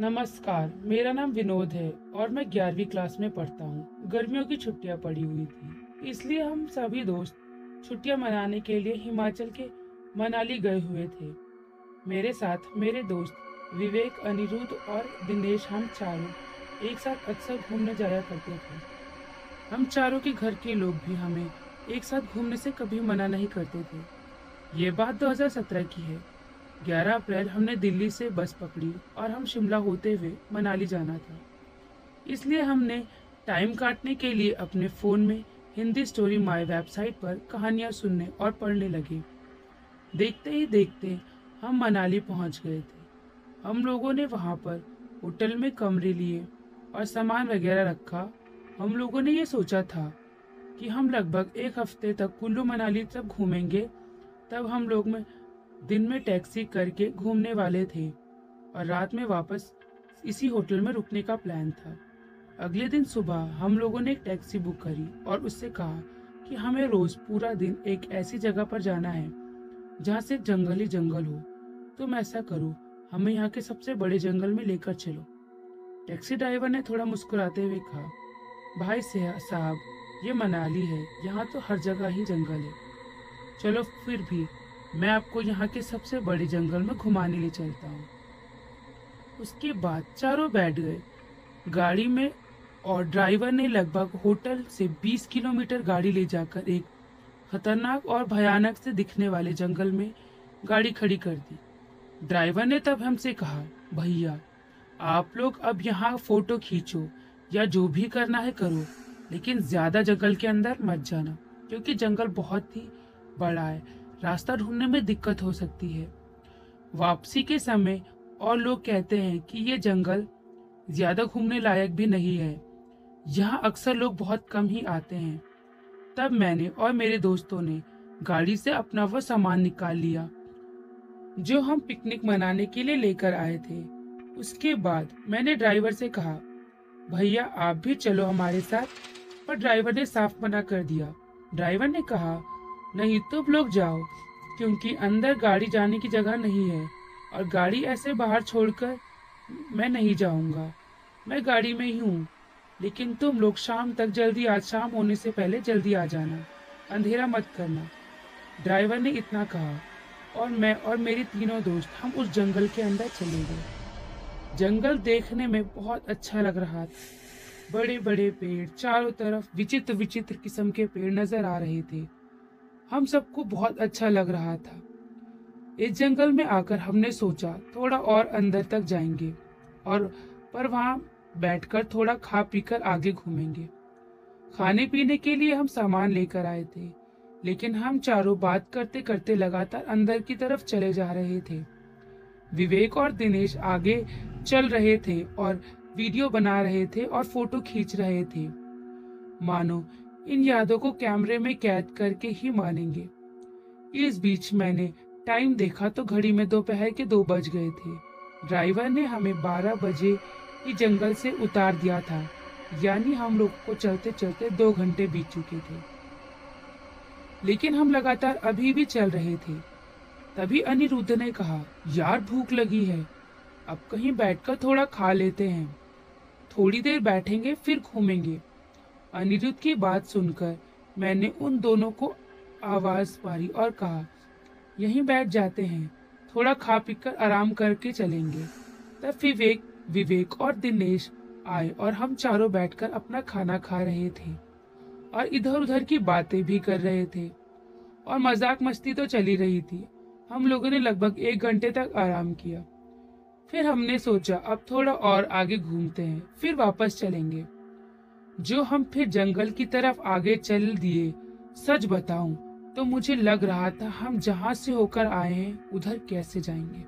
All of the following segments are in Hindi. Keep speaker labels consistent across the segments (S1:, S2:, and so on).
S1: नमस्कार, मेरा नाम विनोद है और मैं ग्यारहवीं क्लास में पढ़ता हूँ। गर्मियों की छुट्टियाँ पड़ी हुई थी, इसलिए हम सभी दोस्त छुट्टियाँ मनाने के लिए हिमाचल के मनाली गए हुए थे। मेरे साथ मेरे दोस्त विवेक, अनिरुद्ध और दिनेश, हम चारों एक साथ अक्सर घूमने जाया करते थे। हम चारों के घर के लोग भी हमें एक साथ घूमने से कभी मना नहीं करते थे। ये बात 2017 की है। 11 अप्रैल हमने दिल्ली से बस पकड़ी और हम शिमला होते हुए मनाली जाना था। इसलिए हमने टाइम काटने के लिए अपने फ़ोन में हिंदी स्टोरी माई वेबसाइट पर कहानियाँ सुनने और पढ़ने लगे। देखते ही देखते हम मनाली पहुँच गए थे। हम लोगों ने वहाँ पर होटल में कमरे लिए और सामान वगैरह रखा। हम लोगों ने ये सोचा था कि हम लगभग एक हफ़्ते तक कुल्लू मनाली तक घूमेंगे, तब हम लोग में दिन में टैक्सी करके घूमने वाले थे और रात में वापस इसी होटल में रुकने का प्लान था। अगले दिन सुबह हम लोगों ने एक टैक्सी बुक करी और उससे कहा कि हमें रोज पूरा दिन एक ऐसी जगह पर जाना है जहाँ से जंगल ही जंगल हो। तुम ऐसा करो, हमें यहाँ के सबसे बड़े जंगल में लेकर चलो। टैक्सी ड्राइवर ने थोड़ा मुस्कुराते हुए कहा, भाई साहब, ये मनाली है, यहाँ तो हर जगह ही जंगल है। चलो फिर भी मैं आपको यहाँ के सबसे बड़े जंगल में घुमाने ले चलता हूँ। उसके बाद चारों बैठ गए। गाड़ी में और ड्राइवर ने लगभग होटल से 20 किलोमीटर गाड़ी ले जाकर एक खतरनाक और भयानक से दिखने वाले जंगल में गाड़ी खड़ी कर दी। ड्राइवर ने तब हमसे कहा, भैया, आप लोग अब यहाँ फ़ोटो खींचो या जो भी करना है करो, लेकिन ज़्यादा जंगल के अंदर मत जाना, क्योंकि जंगल बहुत ही बड़ा है। रास्ता ढूँढने में दिक्कत हो सकती है। वापसी के समय और लोग कहते हैं कि ये जंगल ज़्यादा घूमने लायक भी नहीं है। यहाँ अक्सर लोग बहुत कम ही आते हैं। तब मैंने और मेरे दोस्तों ने गाड़ी से अपना वो सामान निकाल लिया, जो हम पिकनिक मनाने के लिए लेकर आए थे। उसके बाद मैंने ड्राइवर से कहा, भैया, आप भी चलो हमारे साथ। पर ड्राइवर ने साफ़ मना कर दिया। ड्राइवर ने कहा नहीं तुम लोग जाओ, क्योंकि अंदर गाड़ी जाने की जगह नहीं है। और गाड़ी ऐसे बाहर छोड़कर मैं नहीं जाऊँगा। मैं गाड़ी में ही हूँ, लेकिन तुम लोग शाम तक जल्दी आज शाम होने से पहले जल्दी आ जाना। अंधेरा मत करना। ड्राइवर ने इतना कहा, और मैं और मेरे तीनों दोस्त हम उस जंगल के अंदर चले गए। जंगल देखने में बहुत अच्छा लग रहा था। बड़े बड़े पेड़, चारों तरफ़ विचित्र विचित्र किस्म के पेड़ नज़र आ रहे थे। हम सबको बहुत अच्छा लग रहा था। इस जंगल में आकर हमने सोचा, थोड़ा और अंदर तक जाएँगे और पर वहाँ बैठकर थोड़ा खा पीकर आगे घूमेंगे। खाने पीने के लिए हम सामान लेकर आए थे, लेकिन हम चारों बात करते करते लगातार अंदर की तरफ़ चले जा रहे थे। विवेक और दिनेश आगे चल रहे थे और वीडियो बना रहे थे और फ़ोटो खींच रहे थे। मानो इन यादों को कैमरे में कैद करके ही मानेंगे। इस बीच मैंने टाइम देखा तो घड़ी में दोपहर के दो बज गए थे। ड्राइवर ने हमें बारह बजे ही जंगल से उतार दिया था, यानी हम लोग को चलते चलते दो घंटे बीत चुके थे। लेकिन हम लगातार अभी भी चल रहे थे। तभी अनिरुद्ध ने कहा, यार, भूख लगी है। अब कहीं बैठकर थोड़ा खा लेते हैं। थोड़ी देर बैठेंगे, फिर घूमेंगे। अनिरुद्ध की बात सुनकर मैंने उन दोनों को आवाज़ मारी और कहा, यहीं बैठ जाते हैं, थोड़ा खा पी कर आराम करके चलेंगे। तब विवेक विवेक और दिनेश आए और हम चारों बैठकर अपना खाना खा रहे थे और इधर उधर की बातें भी कर रहे थे और मज़ाक मस्ती तो चली रही थी। हम लोगों ने लगभग एक घंटे तक आराम किया। फिर हमने सोचा, अब थोड़ा और आगे घूमते हैं, फिर वापस चलेंगे। जो हम फिर जंगल की तरफ़ आगे चल दिए। सच बताऊँ तो मुझे लग रहा था हम जहाँ से होकर आए हैं, उधर कैसे जाएँगे।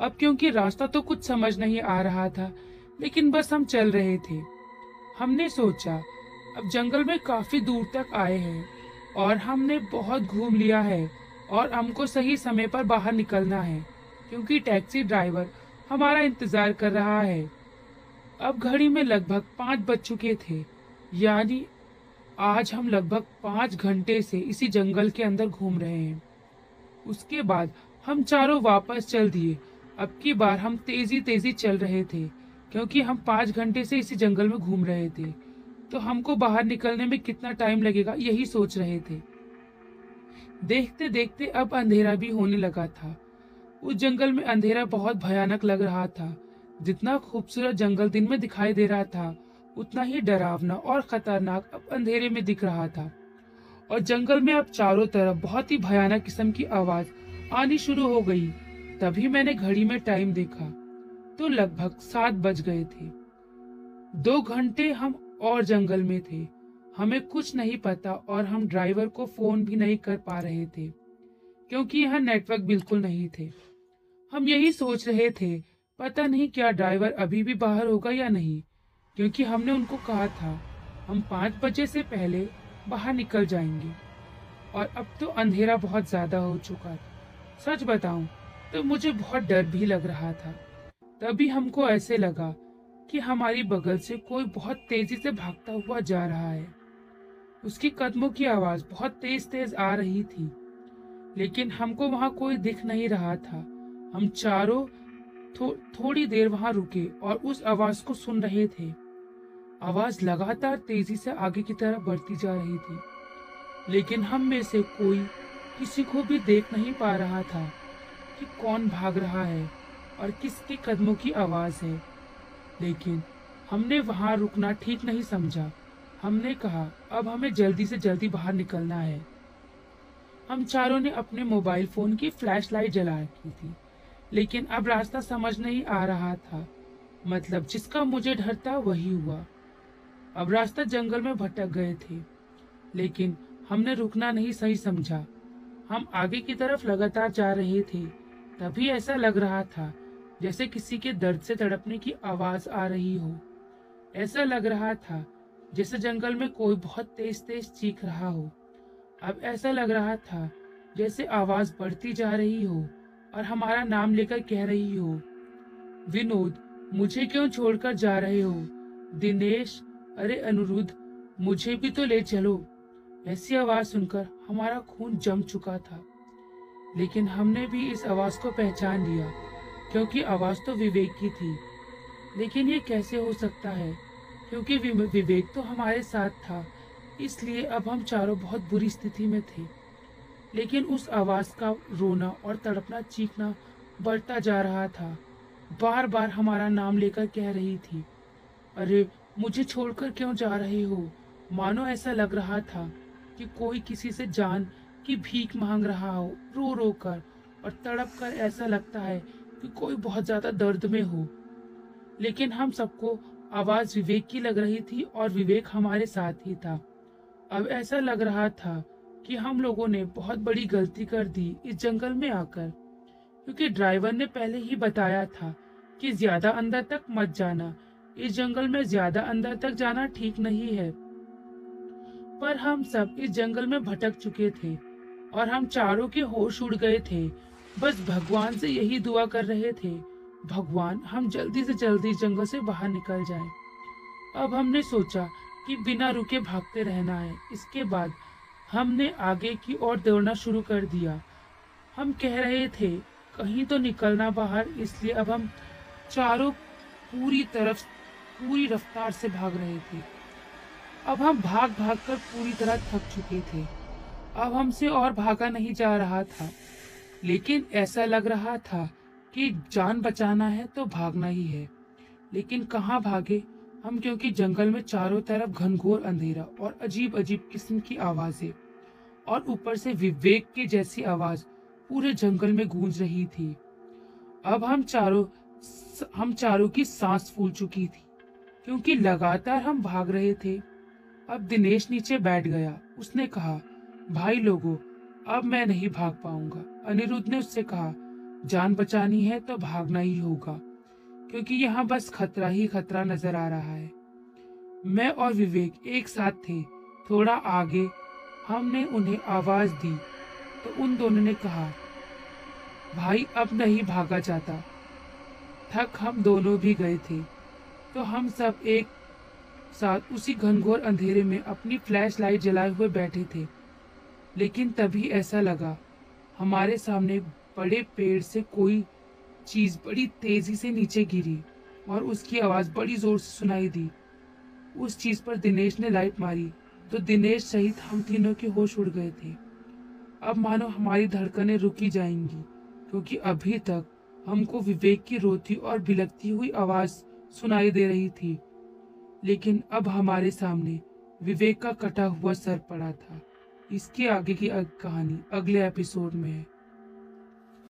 S1: अब क्योंकि रास्ता तो कुछ समझ नहीं आ रहा था, लेकिन बस हम चल रहे थे। हमने सोचा, अब जंगल में काफ़ी दूर तक आए हैं, और हमने बहुत घूम लिया है, और हमको सही समय पर बाहर निकलना है, क्योंकि टैक्सी ड्राइवर हमारा इंतज़ार कर रहा है। अब घड़ी में लगभग पाँच बज चुके थे। यानी आज हम लगभग पाँच घंटे से इसी जंगल के अंदर घूम रहे हैं। उसके बाद हम चारों वापस चल दिए। अब की बार हम तेज़ी तेज़ी चल रहे थे, क्योंकि हम पाँच घंटे से इसी जंगल में घूम रहे थे। तो हमको बाहर निकलने में कितना टाइम लगेगा, यही सोच रहे थे। देखते देखते अब अंधेरा भी होने लगा था। उस जंगल में अंधेरा बहुत भयानक लग रहा था। जितना खूबसूरत जंगल दिन में दिखाई दे रहा था, उतना ही डरावना और खतरनाक अब अंधेरे में दिख रहा था। और जंगल में अब चारों तरफ़ बहुत ही भयानक किस्म की आवाज़ आनी शुरू हो गई। तभी मैंने घड़ी में टाइम देखा तो लगभग सात बज गए थे। दो घंटे हम और जंगल में थे। हमें कुछ नहीं पता और हम ड्राइवर को फ़ोन भी नहीं कर पा रहे थे, क्योंकि यहाँ नेटवर्क बिल्कुल नहीं थे। हम यही सोच रहे थे पता नहीं क्या ड्राइवर अभी भी बाहर होगा या नहीं, क्योंकि हमने उनको कहा था, हम पाँच बजे से पहले बाहर निकल जाएँगे। और अब तो अंधेरा बहुत ज़्यादा हो चुका था। सच बताऊँ तो मुझे बहुत डर भी लग रहा था। तभी हमको ऐसे लगा कि हमारी बगल से कोई बहुत तेज़ी से भागता हुआ जा रहा है। उसकी कदमों की आवाज़ बहुत तेज तेज आ रही थी, लेकिन हमको वहाँ कोई दिख नहीं रहा था। हम चारों थो, थोड़ी देर वहाँ रुके और उस आवाज़ को सुन रहे थे। आवाज़ लगातार तेज़ी से आगे की तरफ़ बढ़ती जा रही थी। लेकिन हम में से कोई किसी को भी देख नहीं पा रहा था कि कौन भाग रहा है और किसके कदमों की आवाज़ है। लेकिन हमने वहाँ रुकना ठीक नहीं समझा। हमने कहा अब हमें जल्दी से जल्दी बाहर निकलना है। हम चारों ने अपने मोबाइल फ़ोन की फ्लैशलाइट जला रखी थी। लेकिन अब रास्ता समझ नहीं आ रहा था। मतलब जिसका मुझे डर था वही हुआ। अब रास्ता जंगल में भटक गए थे, लेकिन हमने रुकना नहीं सही समझा। हम आगे की तरफ़ लगातार जा रहे थे, तभी ऐसा लग रहा था जैसे किसी के दर्द से तड़पने की आवाज़ आ रही हो। ऐसा लग रहा था जैसे जंगल में कोई बहुत तेज तेज चीख रहा हो। अब ऐसा लग रहा था जैसे आवाज़ बढ़ती जा रही हो। और हमारा नाम लेकर कह रही हो, विनोद, मुझे क्यों छोड़कर जा रहे हो? दिनेश, अरे अनुरुद्ध, मुझे भी तो ले चलो। ऐसी आवाज़ सुनकर हमारा खून जम चुका था। लेकिन हमने भी इस आवाज़ को पहचान लिया, क्योंकि आवाज़ तो विवेक की थी। लेकिन ये कैसे हो सकता है? क्योंकि विवेक तो हमारे साथ था, इसलिए अब हम चारों बहुत बुरी स्थिति में थे। लेकिन उस आवाज़ का रोना और तड़पना, चीखना बढ़ता जा रहा था। बार बार हमारा नाम लेकर कह रही थी, अरे, मुझे छोड़कर क्यों जा रहे हो? मानो ऐसा लग रहा था कि कोई किसी से जान की भीख मांग रहा हो। रो रो कर और तड़प कर ऐसा लगता है कि कोई बहुत ज़्यादा दर्द में हो। लेकिन हम सबको आवाज़ विवेक की लग रही थी और विवेक हमारे साथ ही था। अब ऐसा लग रहा था कि हम लोगों ने बहुत बड़ी गलती कर दी इस जंगल में आकर। क्योंकि ड्राइवर ने पहले ही बताया था कि ज़्यादा अंदर तक मत जाना। इस जंगल में ज़्यादा अंदर तक जाना ठीक नहीं है। पर हम सब इस जंगल में भटक चुके थे और हम चारों के होश उड़ गए थे। बस भगवान से यही दुआ कर रहे थे, भगवान, हम जल्दी से जल्दी जंगल से बाहर निकल जाए। अब हमने सोचा कि बिना रुके भागते रहना है। इसके बाद हमने आगे की ओर दौड़ना शुरू कर दिया। हम कह रहे थे, कहीं तो निकलना बाहर, इसलिए अब हम चारों पूरी तरफ़, पूरी रफ्तार से भाग रहे थे। अब हम भाग भाग कर पूरी तरह थक चुके थे। अब हमसे और भागा नहीं जा रहा था। लेकिन ऐसा लग रहा था कि जान बचाना है तो भागना ही है। लेकिन कहाँ भागे? हम क्योंकि जंगल में चारों तरफ़ घनघोर अंधेरा और अजीब अजीब किस्म की आवाज़ें, और ऊपर से विवेक की जैसी आवाज़ पूरे जंगल में गूंज रही थी। अब हम चारों हम चारों की सांस फूल चुकी थी, क्योंकि लगातार हम भाग रहे थे। अब दिनेश नीचे बैठ गया। उसने कहा, भाई लोगों, अब मैं नहीं भाग पाऊँगा। अनिरुद्ध ने उससे कहा, जान बचानी है तो भागना ही होगा। क्योंकि यहाँ बस खतरा ही खतरा नज़र आ रहा है। मैं और विवेक एक साथ थे। थोड़ा आगे हमने उन्हें आवाज़ दी तो उन दोनों ने कहा, भाई, अब नहीं भागा जाता। थक हम दोनों भी गए थे। तो हम सब एक साथ उसी घनघोर अंधेरे में अपनी फ्लैश लाइट जलाए हुए बैठे थे। लेकिन तभी ऐसा लगा, हमारे सामने बड़े पेड़ से कोई चीज़ बड़ी तेज़ी से नीचे गिरी और उसकी आवाज़ बड़ी ज़ोर से सुनाई दी। उस चीज़ पर दिनेश ने लाइट मारी तो दिनेश सहित हम तीनों के होश उड़ गए थे। अब मानो हमारी धड़कनें रुकी जाएँगी, क्योंकि अभी तक हमको विवेक की रोती और बिलकती हुई आवाज़ सुनाई दे रही थी। लेकिन अब हमारे सामने विवेक का कटा हुआ सर पड़ा था। इसके आगे की कहानी अगले एपिसोड में है।